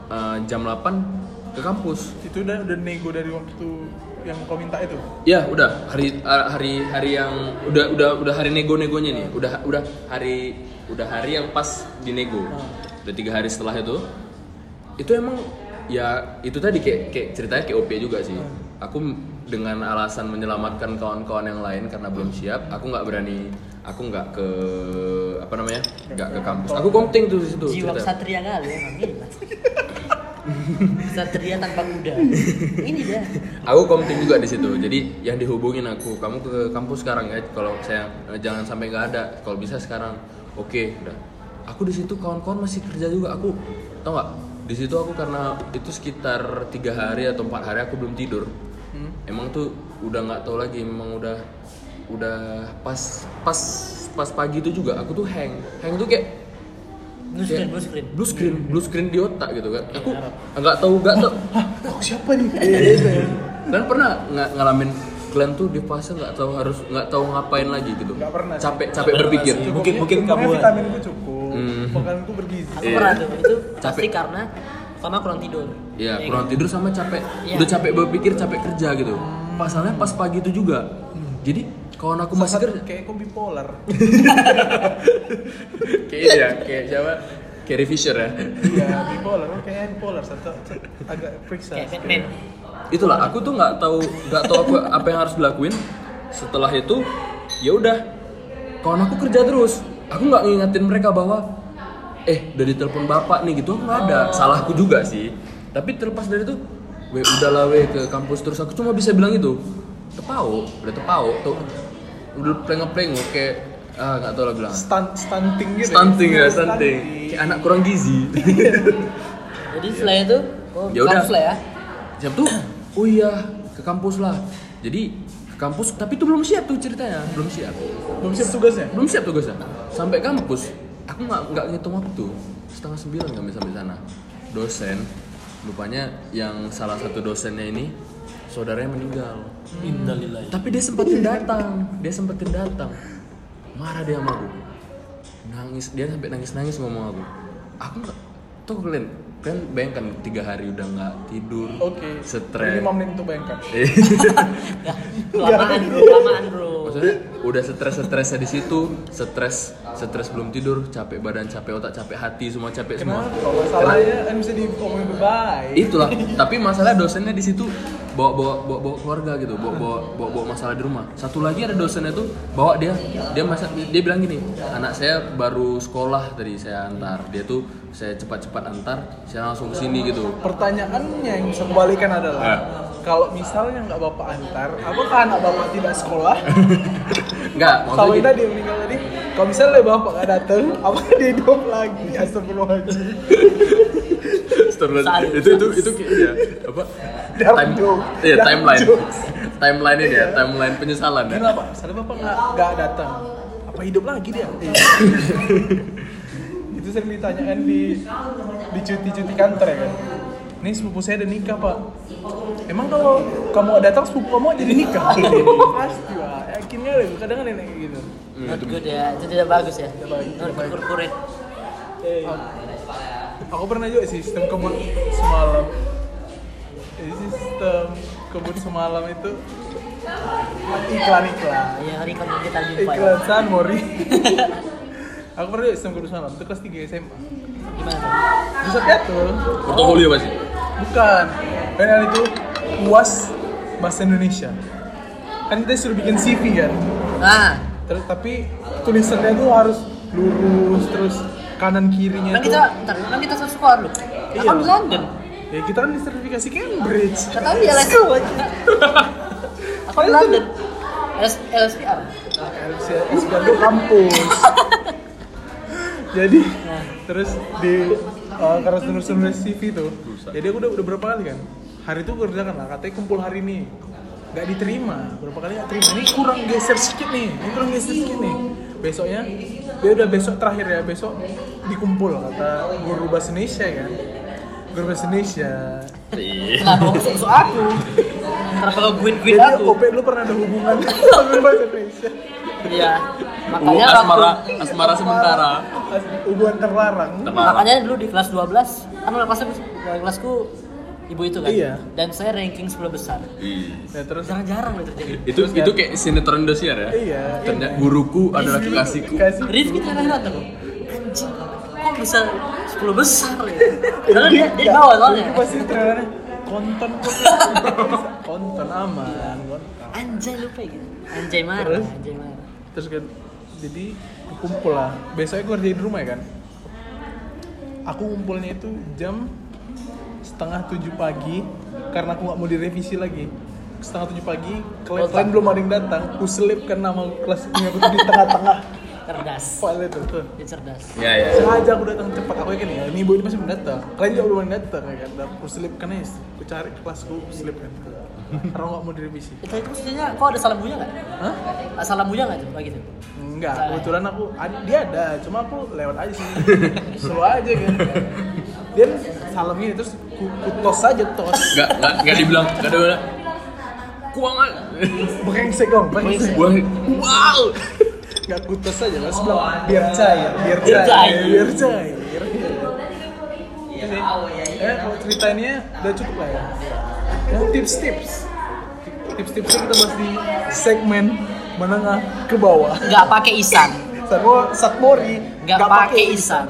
eh, jam 8 ke kampus. Itu udah udah nego dari waktu yang kau minta itu? Ya udah. Hari eh, hari hari yang udah udah udah hari nego-negonya nih. Udah udah hari udah hari yang pas dinego udah tiga hari setelah itu. Itu emang ya itu tadi kayak kayak ceritanya kayak OP juga sih. Aku dengan alasan menyelamatkan kawan-kawan yang lain karena belum siap aku nggak berani aku nggak ke apa namanya nggak ke kampus. aku komting tuh di situ Jiwa cerita. kesatria kali gila. Kesatria tanpa kuda. Ini dia. aku komting juga di situ. Jadi yang dihubungin aku kamu ke kampus sekarang ya kalau saya jangan sampai nggak ada. Kalau bisa sekarang oke udah. Aku di situ kawan-kawan masih kerja juga. Aku tau nggak? Di situ aku karena itu sekitar tiga hari atau empat hari aku belum tidur. Hmm. emang tuh udah nggak tahu lagi memang udah udah pas pas pas pagi itu juga aku tuh hang. Hang tuh kayak Blue screen, kayak blue screen. blue screen blue screen di otak gitu kan aku nggak tahu nggak tahu. Aku siapa nih? Iya, dan pernah nggak ngalamin kalian tuh di fase nggak tahu harus nggak tahu ngapain lagi gitu Nggak pernah capek capek pernah berpikir sih. Mungkin- mungkin kamu- vitaminku cukup, Hmm. makananku bergizi. Aku Iya. pernah tuh. Itu pasti Capek. karena sama kurang tidur. ya Iya kurang kan? tidur sama capek Iya. udah capek berpikir capek kerja gitu masalahnya pas pagi itu juga jadi kawan aku masih kerja kayak aku bipolar. kayak ya kayak siapa Carrie Fisher ya Iya, bipolar. Oh, kayak bipolar. Satu, satu agak periksa. Kayak Batman. Itulah aku tuh nggak tahu nggak tahu aku apa yang harus dilakuin. Setelah itu ya udah kawan aku kerja terus. Aku nggak ngingetin mereka bahwa eh udah ditelepon bapak nih gitu nggak ada. Salahku juga sih. Tapi terlepas dari itu we udahlah we ke kampus. Terus aku cuma bisa bilang itu tepau udah tepau tuh. Udah plengok plengok kayak ah nggak tahu lah bilang. Stunt, stunting gitu. stunting ya stunting. kayak anak kurang gizi. Jadi setelah itu, oh, Ya udah. ya. siap tuh oh iya ke kampus lah. Jadi ke kampus tapi itu belum siap tuh ceritanya. Belum siap. Belum siap tugasnya? belum siap tugasnya. Sampai kampus aku nggak nggak ngitung waktu. Setengah sembilan kami sampai sana. Dosen rupanya yang salah satu dosennya ini saudaranya meninggal. Innalillahi. tapi dia sempetin datang. Dia sempetin datang. Marah dia sama aku. Nangis dia sampai nangis nangis ngomong aku. Aku nggak tuh kalian kalian bayangkan tiga hari udah nggak tidur Oke. stres Lima menit untuk bayangkan. Ya, kelamaan bro, kelamaan bro. maksudnya udah stres stresnya di situ stres stres belum tidur capek badan capek otak capek hati semua capek semua Kenapa? Kalau masalahnya kan bisa diomongin baik. itulah tapi masalah dosennya di situ bawa bawa bawa, bawa keluarga gitu bawa, bawa bawa bawa masalah di rumah satu lagi ada dosennya tuh bawa dia dia masa dia bilang gini anak saya baru sekolah tadi saya antar dia tuh saya cepat-cepat antar saya langsung ke sini gitu Pertanyaannya yang bisa kembalikan adalah Ah. kalau misalnya nggak bapak antar, apakah anak bapak tidak sekolah? enggak Sama maksudnya tadi yang meninggal tadi, kalau misalnya bapak nggak datang, apakah dia hidup lagi? Astagfirullahaladzim. Astagfirullah. itu itu itu kayak ya apa Dark time joke. iya Dark timeline jokes. timeline ini ya timeline penyesalan ya Kenapa? Misalnya bapak nggak nggak datang, apa hidup lagi dia? itu sering ditanyakan di di cuti-cuti kantor ya kan. Ini sepupu saya udah nikah pak. Emang kalau kamu datang sepupu kamu jadi nikah? Pasti pak. Yakinnya deh. Kadang kan kayak gitu. Not good ya, itu tidak bagus ya. bagus, Not good corporate. Aku pernah juga sih sistem kebun semalam. Sistem kebun semalam itu iklan-iklan. Ya hari kan kita jumpa ya. Iklan Sunmori. Aku pernah juga sistem kebun semalam. Itu kelas 3 SMA. Gimana tuh? Di Sapiatul. portofolio pasti Bukan. Kan ada itu UAS bahasa Indonesia. Kan kita suruh bikin CV kan. Nah, Terus tapi tulisannya tuh harus lurus terus kanan kirinya kan tuh. kita, bentar, kan kita satu sekolah dulu. Iya. Kan di London. Ya kita kan disertifikasi Cambridge. Kata dia les. Aku di London. LS, LSPR. SPR itu kampus. Jadi Nah. terus di uh, karena nulis nulis CV tuh. Jadi aku udah udah berapa kali kan? Hari itu kerjakan lah, katanya kumpul hari ini. Gak diterima, berapa kali gak terima. Ini kurang geser sedikit nih, ini kurang geser sedikit nih. Besoknya, dia udah besok terakhir ya, besok dikumpul kata guru bahasa Indonesia kan. Guru bahasa Indonesia. Kenapa musuh aku? Kenapa kau guit-guit Jadi aku? OP lu pernah ada hubungan sama bahasa Indonesia. Iya. Uh, Makanya asmara waktu asmara sementara Hubungan terlarang. Terlarang. makanya dulu di kelas 12 kan kelasnya kelasku ibu itu kan. Iya. Dan saya ranking 10 besar. Ih. Ya terus Jarang-jarang loh terjadi. itu itu kayak sinetron Indosiar ya Iya. ternyata guruku adalah kekasihku kasih Rifki terakhir datang. Anjing, kok bisa 10 besar ya? Karena dia dia di bawah soalnya. Itu pasti trailernya konten konten aman konten. Anjay lupa gitu. Anjay marah, Terus? anjay marah. terus kan jadi kumpul lah biasanya gue kerjain di rumah ya kan aku ngumpulnya itu jam setengah tujuh pagi karena aku nggak mau direvisi lagi setengah tujuh pagi klien Oh, klien belum ada yang datang aku selipkan nama kelas ini aku tuh di tengah-tengah Cerdas. file itu tuh Dia cerdas. Ya ya. sengaja aku datang cepat aku yakin ya ini ibu ini pasti belum datang klien juga belum datang ya kan aku selipkan aja aku cari kelasku aku selipkan karena nggak mau direvisi Itu itu maksudnya kok ada salam bunya nggak? Hah? Ah, Salam bunya nggak tuh gitu? Enggak, Salah. kebetulan aku dia ada, cuma aku lewat aja sih. Slow aja kan. Dia salam ini terus ku, ku tos aja tos. Nggak nggak nggak dibilang nggak ada. Kuangan. Brengsek dong, brengsek. Buang. Wow. Enggak ku tos aja, mas bilang biar cair, biar Biar cair, cair. biar cair. Ini, eh kalau ceritanya udah cukup lah ya. Yang tips-tips. Tips-tipsnya kita bahas di segmen menengah ke bawah. Nggak pakai isan. Satmo, Satmori Nggak pakai isan.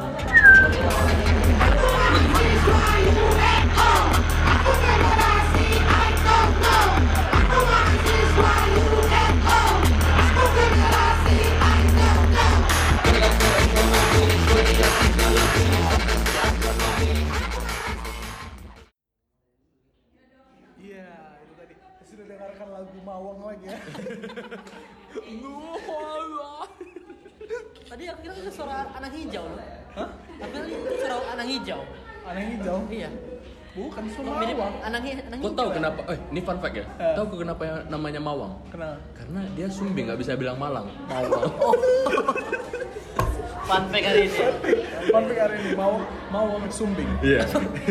Mawang lagi ya. Tadi aku kira itu suara anak hijau loh. Hah? Aku kira itu suara anak hijau. Anak hijau? Iya. Bukan suara mirip Mawang. anak anak Kau hijau. tahu ya? kenapa? Eh, ini fun fact ya. Eh. Tahu kau kenapa yang namanya Mawang? Kenapa? Karena dia Sumbi nggak bisa bilang Malang. Mawang. Fun fact hari ini. Konflik hari ini Mawang, Mawang Sumbing. Iya.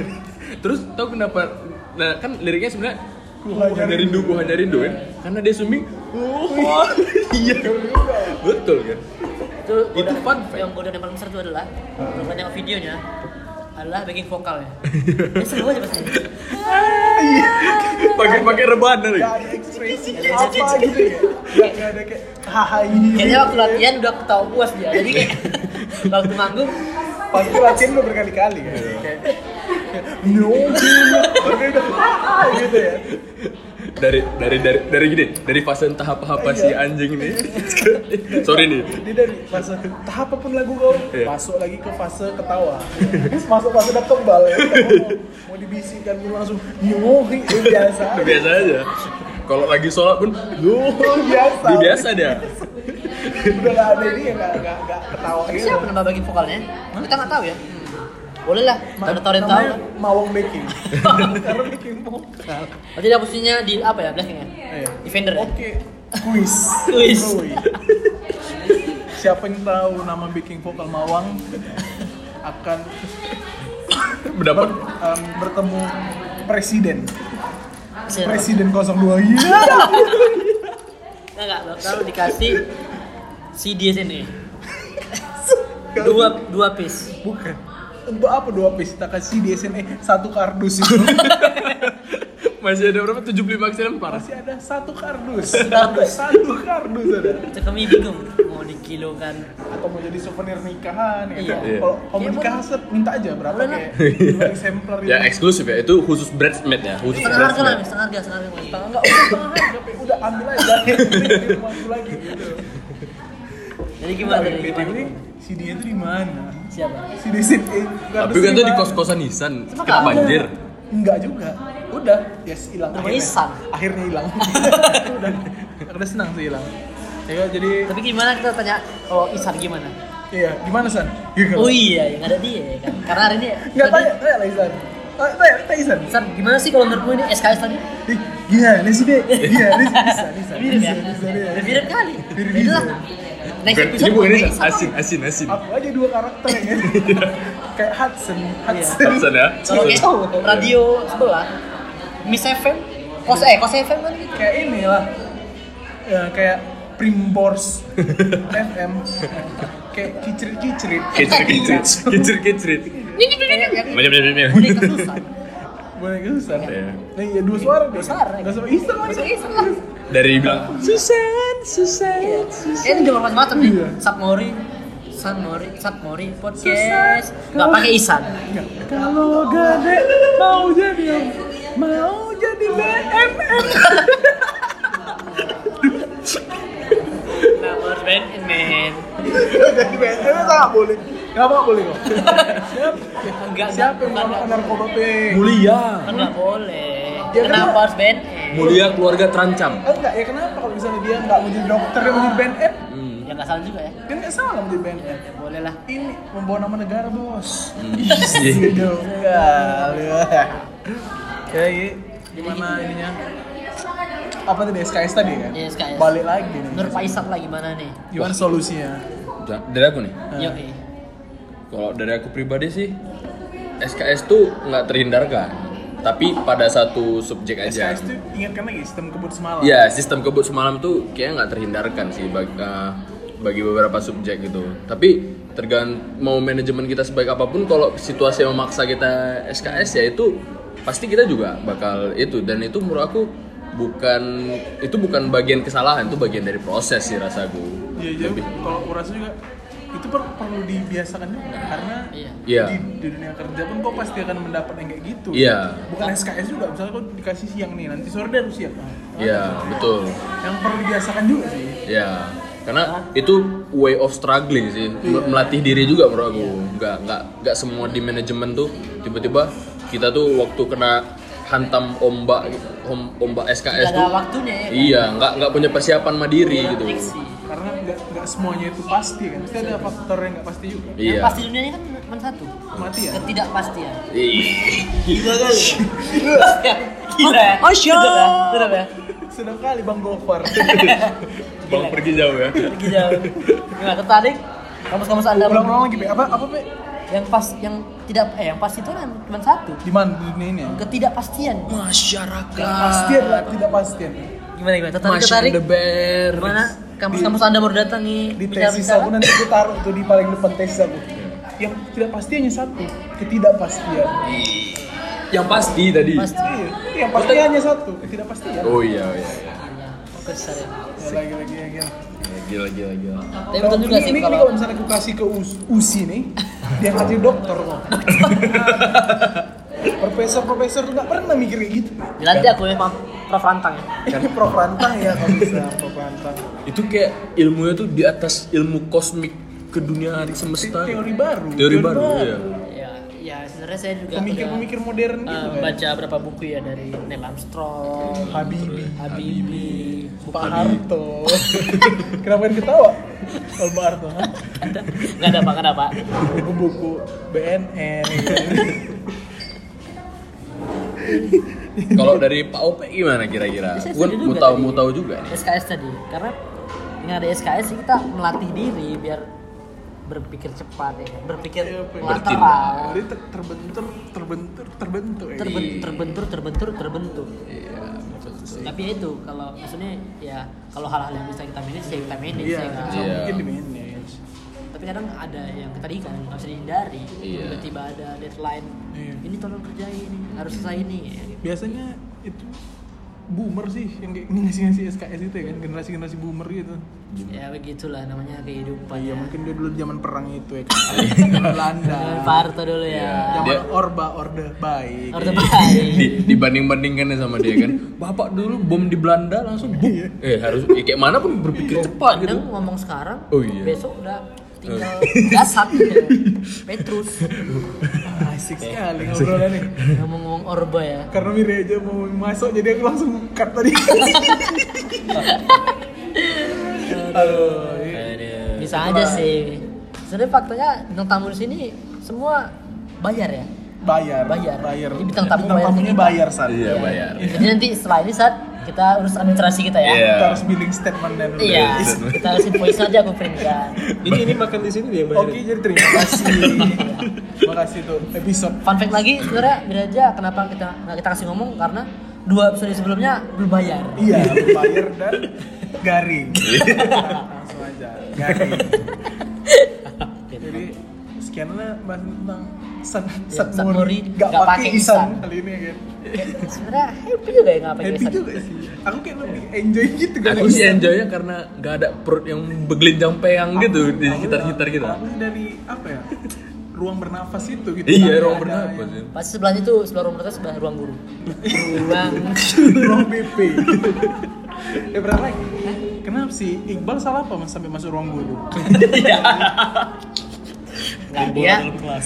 Terus tahu kenapa? Nah kan liriknya sebenarnya Hanya hanya rindu, ku hanya rindu kan? Karena dia Sumbi. Oh, iya. Betul kan? Itu, Itu fun fact. Yang godaan yang paling besar itu adalah tengok videonya adalah backing vokalnya. Dia seru aja pasti. Pakai-pakai rebahan ekspresi apa gitu ya. Gak, ada kayak haha ini. Kayaknya waktu latihan udah ketawa puas dia. Jadi kayak waktu manggung Pasti latihan udah berkali-kali kan. Kayak kayak, no, udah gitu ya. Dari dari dari dari gini, dari fase tahap apa si Iya. anjing ini. Sorry nih. Dia dari fase tahap apa pun lagu kau Iya. masuk lagi ke fase ketawa. Terus masuk fase udah kebal ya. Mau, mau dibisikkan lu langsung nyohi itu biasa. Biasa aja. Kalau lagi sholat pun, Duh, biasa. dia biasa dia. Udah gak ada ini ya gak, gak, gak ketawa gitu. siapa nama backing vokalnya? Kita nggak tahu ya. Boleh lah, Ma- tahu tahu Mawang Baking. Karena bikin vokal. Berarti dia posisinya di apa ya belakangnya? Iya. Defender ya? Oke, kuis. Kuis. Kuis. Siapa yang tahu nama backing vokal Mawang akan Mendapat ber- em, bertemu presiden. Siapa? Presiden 02. Iya. Enggak lalu dikasih CD sini. Dua dua piece. Bukan. Untuk apa dua piece? Kita kasih di SNE satu kardus itu. masih ada berapa? 75 eksemplar. Masih ada satu kardus. Kardus. Satu kardus ada. Itu kami bingung mau dikilokan. Atau mau jadi souvenir nikahan ya. Iya. Kalau- Iya, mau nikah set minta aja berapa kayak dua eksemplar Ya eksklusif ya, itu khusus bridesmaid ya, khusus Setengah harga lah, bridesmaid. setengah harga, setengah harga. Setengah enggak udah setengah harga, Pe. udah ambil aja di rumahku lagi gitu. Jadi gimana tadi? BTW Gimana? CD itu di mana? Siapa? CD CD eh, Tapi kan di kos-kosan Nisan, Emang kena banjir. Enggak juga. Udah, yes hilang. Rumah akhirnya. Ihsan. Akhirnya hilang. udah. Udah senang sih hilang. Ya jadi Tapi gimana kita tanya kalau Isan gimana? iya, gimana San? Gitu. Oh iya, yang ada dia ya kan. Karena hari ini Enggak tanya, tanya lah Isan. Tanya, tanya, tanya Isan. Isan gimana sih kalau menurutmu ini SKS tadi? Ih, gimana sih, Dek? Gimana sih? Isan, Isan. Mirip ya? Isan, Isan, ya. Mirip kali. Mirip. Isan. Next Bukan, episode ini bukan ini asin, asin, asin. Aku aja dua karakter ya. Kayak Hudson, Hudson. Hudson ya. Kalau kayak radio sebelah, Miss FM, kos eh kos FM kan gitu. kayak inilah ya, kayak Primbors FM kayak kicrit-kicrit Kicrit, kicrit, kicrit, kicrit. Kayak yang Macam macam macam. boneka Susan. boleh susah Iya. iya dua suara dua suara, ya. nggak sama Isan lagi lah. Dari bilang Susan, Susan. Eh, ini juga macam-macam nih. Iya. Sapmori, Sanmori, Sapmori podcast. Gak pakai Isan. Kalau gede mau jadi mau jadi BNN. Kenapa harus men? Jadi BNN masa nggak boleh? Kenapa nggak boleh kok? Siapa? Enggak, Siapa yang enggak, melakukan narkoba pe? Mulia. Kan nggak boleh. Ya, Kenapa kenapa? harus BNN? Mulia keluarga terancam. Enggak ya kenapa kalau misalnya dia nggak mau jadi dokter dia mau jadi BNN? Hmm. Ya nggak salah juga ya. Kan nggak salah mau jadi BNN. Ya boleh lah. Ini membawa nama negara bos. Iya. Jauh kali ya. Kayak gimana ininya? Apa tadi SKS tadi kan? Iya, SKS. Balik lagi nih. Menurut Pak Isak lah gimana nih? Gimana solusinya? Da- Dari aku nih. Eh. Kalau dari aku pribadi sih SKS tuh nggak terhindarkan. Tapi pada satu subjek aja. SKS itu ingatkan lagi sistem kebut semalam. Ya, sistem kebut semalam tuh kayak nggak terhindarkan sih bagi, eh, bagi beberapa subjek gitu. Tapi tergantung mau manajemen kita sebaik apa pun, kalau situasi yang memaksa kita SKS ya itu pasti kita juga bakal itu dan itu menurut aku bukan itu bukan bagian kesalahan, itu bagian dari proses sih rasaku. Iya, jadi kalau aku rasa juga itu per- perlu dibiasakan juga karena Iya. Iya. di, di dunia kerja pun kau pasti akan mendapat yang kayak gitu. Iya. Bukan SKS juga, misalnya kau dikasih siang nih, nanti sore dia harus siap. Nah, Iya, betul. Yang perlu dibiasakan juga sih. Ya, karena itu way of struggling sih, Iya. melatih diri juga menurut aku. Nggak nggak nggak semua di manajemen tuh tiba-tiba kita tuh waktu kena hantam ombak om- ombak SKS tuh ada waktunya ya. kan? iya nggak nggak punya persiapan mandiri gitu Prediksi. Karena nggak nggak semuanya itu pasti kan, pasti ada faktor yang nggak pasti juga. Yang iya pasti dunia ini kan cuma satu. Mati ya. Ketidakpastian. Gila kali. Gila. ya? Ya? Allah. Betul ya? Sedang kali Bang Gofar. bang pergi jauh ya Pergi jauh. Nggak tertarik? Kamus-kamus anda Ulang-ulang lagi, apa apa Be? yang pas yang tidak eh yang pasti itu kan cuma satu Di mana di dunia ini ya? ketidakpastian masyarakat Pastian lah, tidak pastian. gimana gimana tertarik tertarik the bear gimana kamus-kamus anda baru datang nih Di tesis aku nanti aku taruh tuh di paling depan tesis aku. Yang tidak pasti hanya satu, ketidakpastian. yang pasti tadi pasti Iya, yang pasti hanya satu, ketidakpastian. oh iya oh iya, iya. Iya, fokus saya Ya, lagi lagi ya, gila. Ya, gila gila gila tapi betul juga ini, sih ini, ini kalau kalau misalnya aku kasih ke us, usi nih, dia jadi dokter kok. Profesor-profesor tuh nggak pernah mikir kayak gitu. nanti aku ya Prof Rantang ya Kan Prof Rantang ya kalau bisa Prof Rantang. itu kayak ilmunya tuh di atas ilmu kosmik ke dunia semesta Teori baru. teori baru ya ya ya sebenarnya saya juga Pemikir-pemikir modern gitu eh, kan. baca berapa buku ya dari Neil Armstrong Habibie. Habibie Pak Harto. Kenapa yang ketawa? Kalau Pak Harto, ha? nggak ada pak nggak ada pak buku-buku BNN. Kalau dari Pak Ope gimana kira-kira? Setuju mau tahu mau tahu juga nih. SKS tadi karena dengan ada SKS sih kita melatih diri biar berpikir cepat ya kan? berpikir Iya, lateral Jadi ter- terbentur, terbentur, terbentur. ya. terben- terbentur terbentur terbentur Iya, betul betul. tapi ya itu kalau maksudnya ya kalau hal-hal yang bisa kita manage ya kita manage Iya, ya kan Iya. mungkin di manage. Tapi kadang ada yang tadi kan nggak bisa dihindari Iya. tiba-tiba ada deadline Iya. ini tolong kerjain ini harus selesai ini ya. Biasanya itu boomer sih yang kayak ngasih-ngasih SKS itu ya kan generasi-generasi boomer gitu. ya begitulah namanya kehidupan Iya, ya mungkin dia dulu zaman perang itu ya kan. Belanda. Harto dulu ya Zaman Dia- Orba Orde Baik. Orde Baik. Di, dibanding-bandingkan sama dia kan. Bapak dulu bom di Belanda langsung buk. Eh harus ya, kayak mana pun berpikir cepat gitu. kadang ngomong sekarang Oh, iya. besok udah tinggal gasat ya. Petrus Ah, Asik sekali ngobrolan nih. ngomong-ngomong Orba ya Karena Miri aja mau masuk jadi aku langsung cut tadi. Aduh, iya. bisa aja sih sebenarnya faktanya bintang tamu di sini semua bayar ya bayar Bayar. bayar Jadi bintang tamu bayar tamunya bayar saat Iya, bayar. jadi nanti setelah ini saat kita urus administrasi kita ya. Iya. kita harus billing statementnya dulu iya kita harus invoice aja aku printkan Ini ini makan di sini dia yang oke bayarin. jadi terima kasih. Terima kasih tuh episode. Fun fact lagi sebenarnya biar aja kenapa kita nggak kita kasih ngomong karena dua episode sebelumnya belum bayar. Iya bayar dan garing. Langsung aja garing. Jadi lah bahas tentang San, Ya, San Mori Mori gak nggak pakai isan kali ini ya kan Kayak sebenarnya happy juga ya nggak pakai happy isan. juga sih aku kayak lebih enjoy gitu kan Aku sih enjoynya karena gak ada perut yang begelinjang peang gitu di sekitar-sekitar kita. Aku dari apa ya ruang bernafas itu gitu. Iya, ruang ada bernafas. yang- ya. Pas sebelahnya itu sebelah ruang bernafas sebelah ruang guru. Ruang. ruang BP. eh lagi? Kenapa sih Iqbal salah apa mas sampai masuk ruang guru? Nggak Bola dia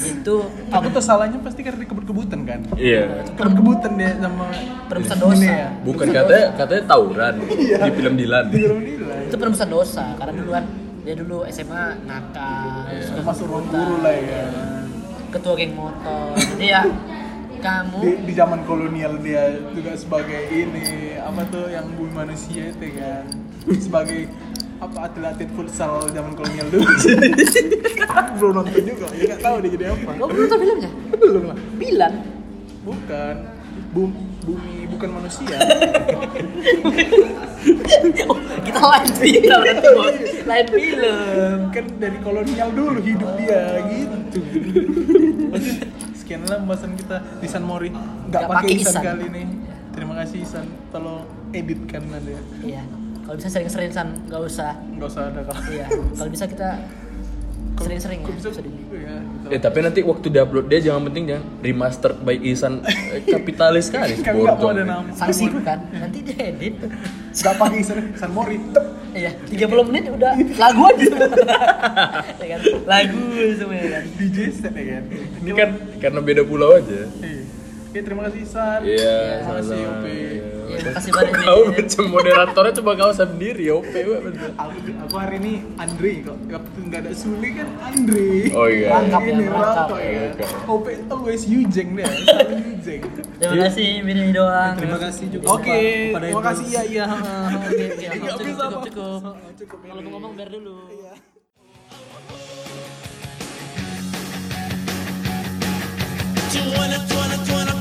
itu Aku tuh salahnya pasti karena kebut-kebutan kan. Iya. Kebut-kebutan dia sama perumusan ini dosa. ya. Bukan katanya katanya tawuran di film Dilan. Di ruang nilai. Itu perumusan dosa karena dulu kan dia dulu SMA nakal, Iya. suka Masuk ruang guru lah ya. Ketua geng motor. Jadi ya kamu Di, di zaman kolonial dia juga sebagai ini apa tuh yang bumi manusia itu kan sebagai apa atlet-atlet futsal zaman kolonial dulu belum nonton juga ya nggak tahu dia jadi apa Oh, belum nonton filmnya? belum lah Bilan. bukan bumi, bumi bukan manusia Oh, kita lain film bos. Lain film. kan dari kolonial dulu hidup dia gitu sekian lah pembahasan kita di San Mori nggak pakai Isan Isan. kali ini terima kasih Isan tolong editkan nanti ya Iya. Kalau bisa sering-sering san, nggak usah. nggak usah ada kalau Iya. Kalau bisa kita sering-sering ya. Bisa Bisa di ya, gitu. Eh tapi nanti waktu diupload dia jangan penting jangan remastered by Isan eh, kapitalis sekali. kan nggak mau ada nama sanksiku kan. Nanti dia edit. nggak pakai Isan San Mori tep Iya, 30 menit udah lagu aja semua. ya kan? Lagu semua ya kan. DJ set ya kan Ini kan karena beda pulau aja. Iya. Oke, terima kasih San. Iya, terima kasih OP. Terima iya, iya, kasih banyak. Kau macam moderatornya coba kau sendiri, OP Aku, aku hari ini Andre kok. nggak ada Suli kan Andre. Oh iya. Rangkap ini rangkap. Ya. Iya, OP itu guys Yujeng deh. Yujeng. Terima kasih Mirin doang. Terima kasih juga. Oke, terima kasih ya iya. Cukup cukup. Cukup. Kalau ngomong biar dulu. Iya. wanna, wanna, wanna